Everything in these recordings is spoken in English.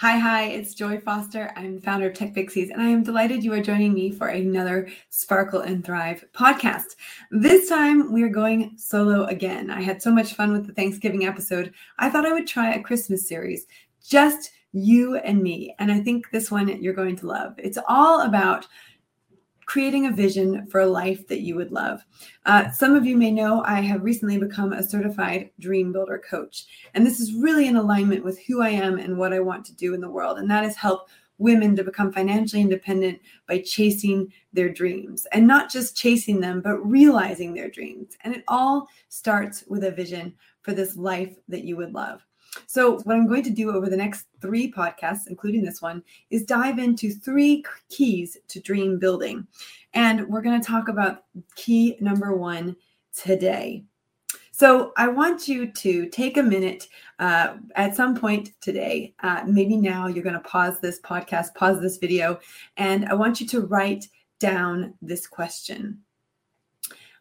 Hi, hi, it's Joy Foster. I'm the founder of Tech Pixies, and I am delighted you are joining me for another Sparkle and Thrive podcast. This time we are going solo again. I had so much fun with the Thanksgiving episode. I thought I would try a Christmas series, just you and me. And I think this one you're going to love. It's all about creating a vision for a life that you would love. Uh, some of you may know I have recently become a certified dream builder coach. And this is really in alignment with who I am and what I want to do in the world. And that is help women to become financially independent by chasing their dreams and not just chasing them, but realizing their dreams. And it all starts with a vision for this life that you would love. So, what I'm going to do over the next three podcasts, including this one, is dive into three keys to dream building. And we're going to talk about key number one today. So, I want you to take a minute uh, at some point today. Uh, maybe now you're going to pause this podcast, pause this video, and I want you to write down this question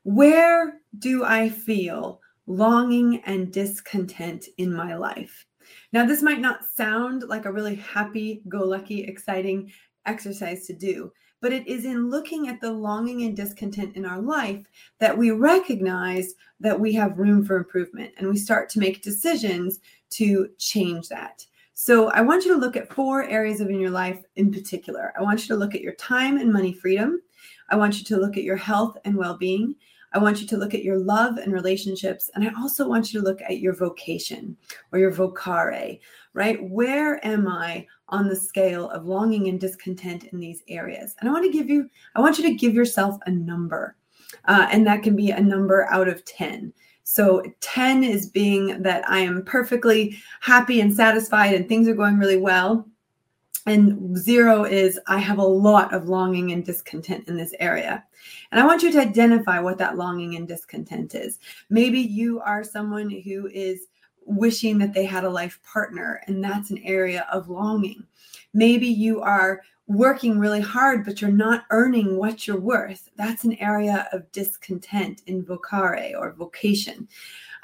Where do I feel longing and discontent in my life. Now, this might not sound like a really happy go lucky, exciting exercise to do, but it is in looking at the longing and discontent in our life that we recognize that we have room for improvement and we start to make decisions to change that. So, I want you to look at four areas of in your life in particular. I want you to look at your time and money freedom. I want you to look at your health and well being. I want you to look at your love and relationships. And I also want you to look at your vocation or your vocare, right? Where am I on the scale of longing and discontent in these areas? And I want to give you, I want you to give yourself a number. Uh, and that can be a number out of 10. So 10 is being that I am perfectly happy and satisfied and things are going really well. And zero is I have a lot of longing and discontent in this area. And I want you to identify what that longing and discontent is. Maybe you are someone who is wishing that they had a life partner, and that's an area of longing. Maybe you are working really hard, but you're not earning what you're worth. That's an area of discontent in vocare or vocation.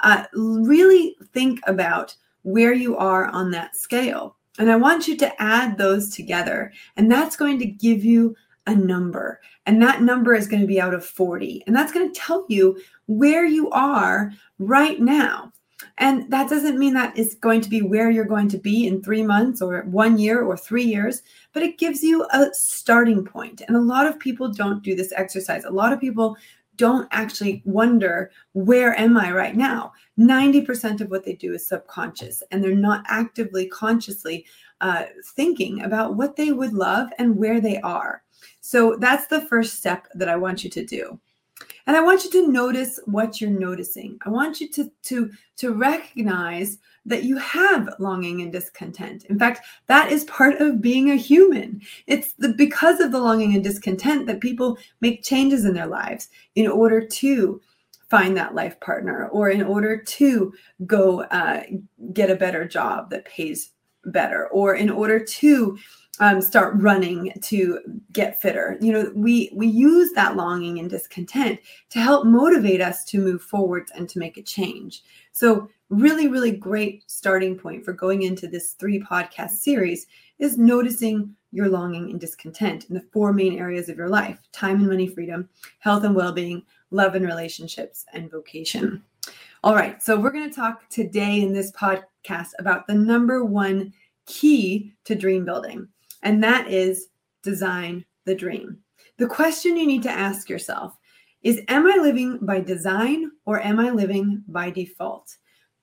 Uh, really think about where you are on that scale and I want you to add those together. And that's going to give you a number. And that number is going to be out of 40. And that's going to tell you where you are right now. And that doesn't mean that it's going to be where you're going to be in three months or one year or three years, but it gives you a starting point. And a lot of people don't do this exercise. A lot of people don't actually wonder, where am I right now? 90% of what they do is subconscious, and they're not actively, consciously uh, thinking about what they would love and where they are. So that's the first step that I want you to do. And I want you to notice what you're noticing. I want you to, to, to recognize that you have longing and discontent. In fact, that is part of being a human. It's the, because of the longing and discontent that people make changes in their lives in order to find that life partner or in order to go uh, get a better job that pays better or in order to um, start running to get fitter. You know we we use that longing and discontent to help motivate us to move forwards and to make a change. So really really great starting point for going into this three podcast series is noticing your longing and discontent in the four main areas of your life time and money freedom health and well-being love and relationships and vocation. All right so we're going to talk today in this podcast about the number one key to dream building and that is design the dream. The question you need to ask yourself is Am I living by design or am I living by default?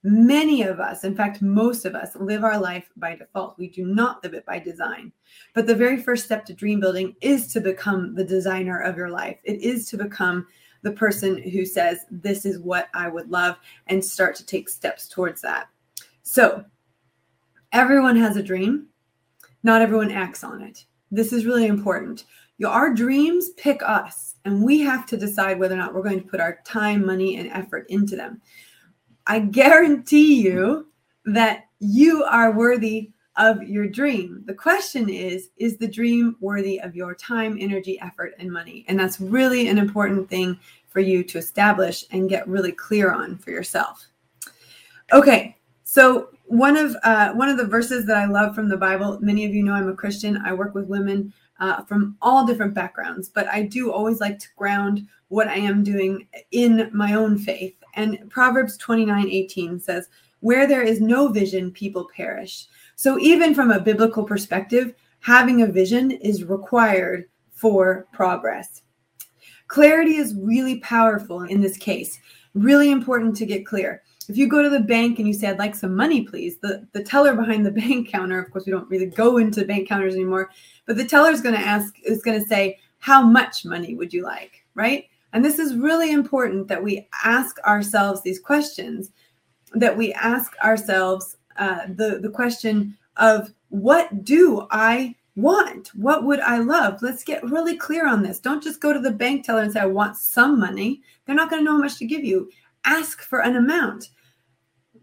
Many of us, in fact, most of us, live our life by default. We do not live it by design. But the very first step to dream building is to become the designer of your life. It is to become the person who says, This is what I would love, and start to take steps towards that. So, everyone has a dream not everyone acts on it. This is really important. Our dreams pick us, and we have to decide whether or not we're going to put our time, money, and effort into them. I guarantee you that you are worthy of your dream. The question is Is the dream worthy of your time, energy, effort, and money? And that's really an important thing for you to establish and get really clear on for yourself. Okay, So one of uh, one of the verses that I love from the Bible. Many of you know I'm a Christian. I work with women uh, from all different backgrounds, but I do always like to ground what I am doing in my own faith. And Proverbs 29 18 says, Where there is no vision, people perish. So, even from a biblical perspective, having a vision is required for progress. Clarity is really powerful in this case, really important to get clear. If you go to the bank and you say, I'd like some money, please, the, the teller behind the bank counter, of course, we don't really go into bank counters anymore, but the teller is going to ask, is going to say, How much money would you like? Right? And this is really important that we ask ourselves these questions, that we ask ourselves uh, the, the question of what do I want? What would I love? Let's get really clear on this. Don't just go to the bank teller and say, I want some money. They're not going to know how much to give you. Ask for an amount.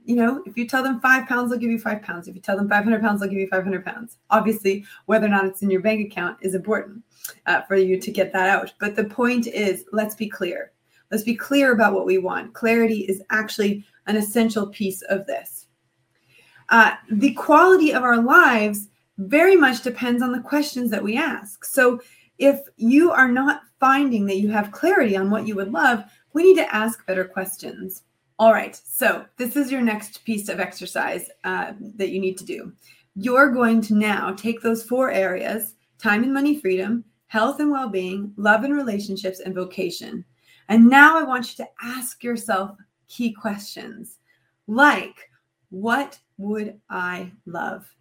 You know, if you tell them five pounds, they'll give you five pounds. If you tell them 500 pounds, they'll give you 500 pounds. Obviously, whether or not it's in your bank account is important uh, for you to get that out. But the point is, let's be clear. Let's be clear about what we want. Clarity is actually an essential piece of this. Uh, the quality of our lives very much depends on the questions that we ask. So if you are not finding that you have clarity on what you would love, we need to ask better questions. All right, so this is your next piece of exercise uh, that you need to do. You're going to now take those four areas time and money freedom, health and well being, love and relationships, and vocation. And now I want you to ask yourself key questions like, what would I love?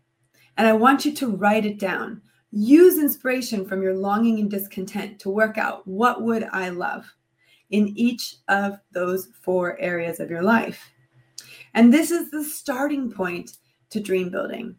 And I want you to write it down. Use inspiration from your longing and discontent to work out what would I love in each of those four areas of your life. And this is the starting point to dream building.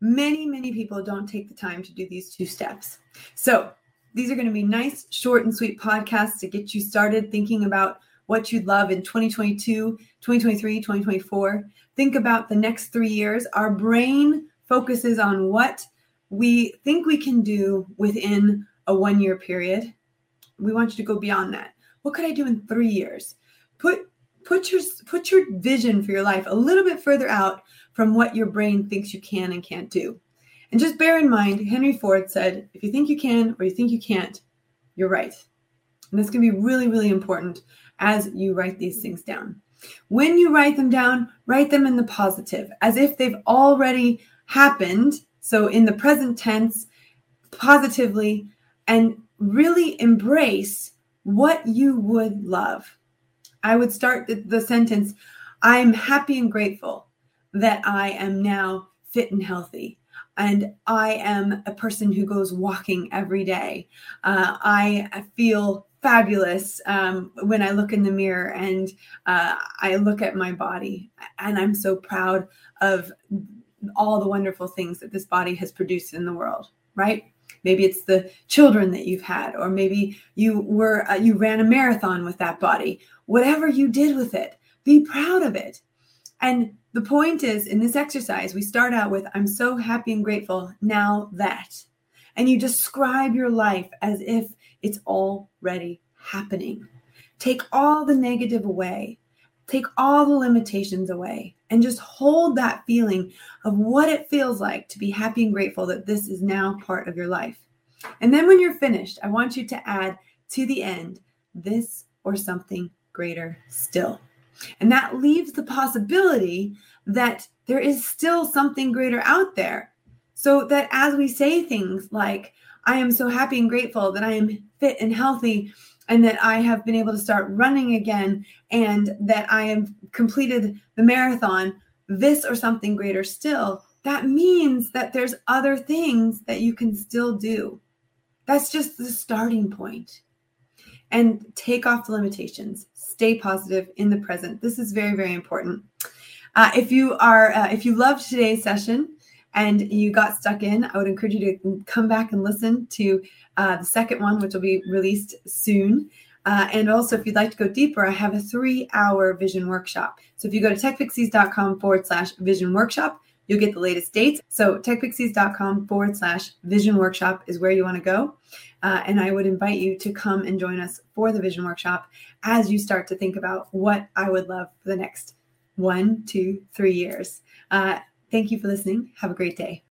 Many, many people don't take the time to do these two steps. So, these are going to be nice, short, and sweet podcasts to get you started thinking about what you'd love in 2022, 2023, 2024. Think about the next three years. Our brain focuses on what we think we can do within a one year period. We want you to go beyond that. What could I do in three years? Put put your put your vision for your life a little bit further out from what your brain thinks you can and can't do. And just bear in mind, Henry Ford said, if you think you can or you think you can't, you're right. And that's going to be really, really important as you write these things down. When you write them down, write them in the positive, as if they've already happened. So in the present tense, positively, and really embrace what you would love. I would start the, the sentence I'm happy and grateful that I am now fit and healthy. And I am a person who goes walking every day. Uh, I feel fabulous um, when I look in the mirror and uh, I look at my body. And I'm so proud of all the wonderful things that this body has produced in the world, right? Maybe it's the children that you've had, or maybe you were uh, you ran a marathon with that body. Whatever you did with it, be proud of it. And the point is, in this exercise, we start out with "I'm so happy and grateful now that," and you describe your life as if it's already happening. Take all the negative away. Take all the limitations away and just hold that feeling of what it feels like to be happy and grateful that this is now part of your life. And then when you're finished, I want you to add to the end this or something greater still. And that leaves the possibility that there is still something greater out there. So that as we say things like, I am so happy and grateful that I am fit and healthy and that I have been able to start running again and that I have completed the marathon, this or something greater still, that means that there's other things that you can still do. That's just the starting point. And take off the limitations. Stay positive in the present. This is very, very important. Uh, if you are, uh, if you loved today's session, and you got stuck in, I would encourage you to come back and listen to uh, the second one, which will be released soon. Uh, and also, if you'd like to go deeper, I have a three hour vision workshop. So if you go to techpixies.com forward slash vision workshop, you'll get the latest dates. So techpixies.com forward slash vision workshop is where you want to go. Uh, and I would invite you to come and join us for the vision workshop as you start to think about what I would love for the next one, two, three years. Uh, thank you for listening. Have a great day.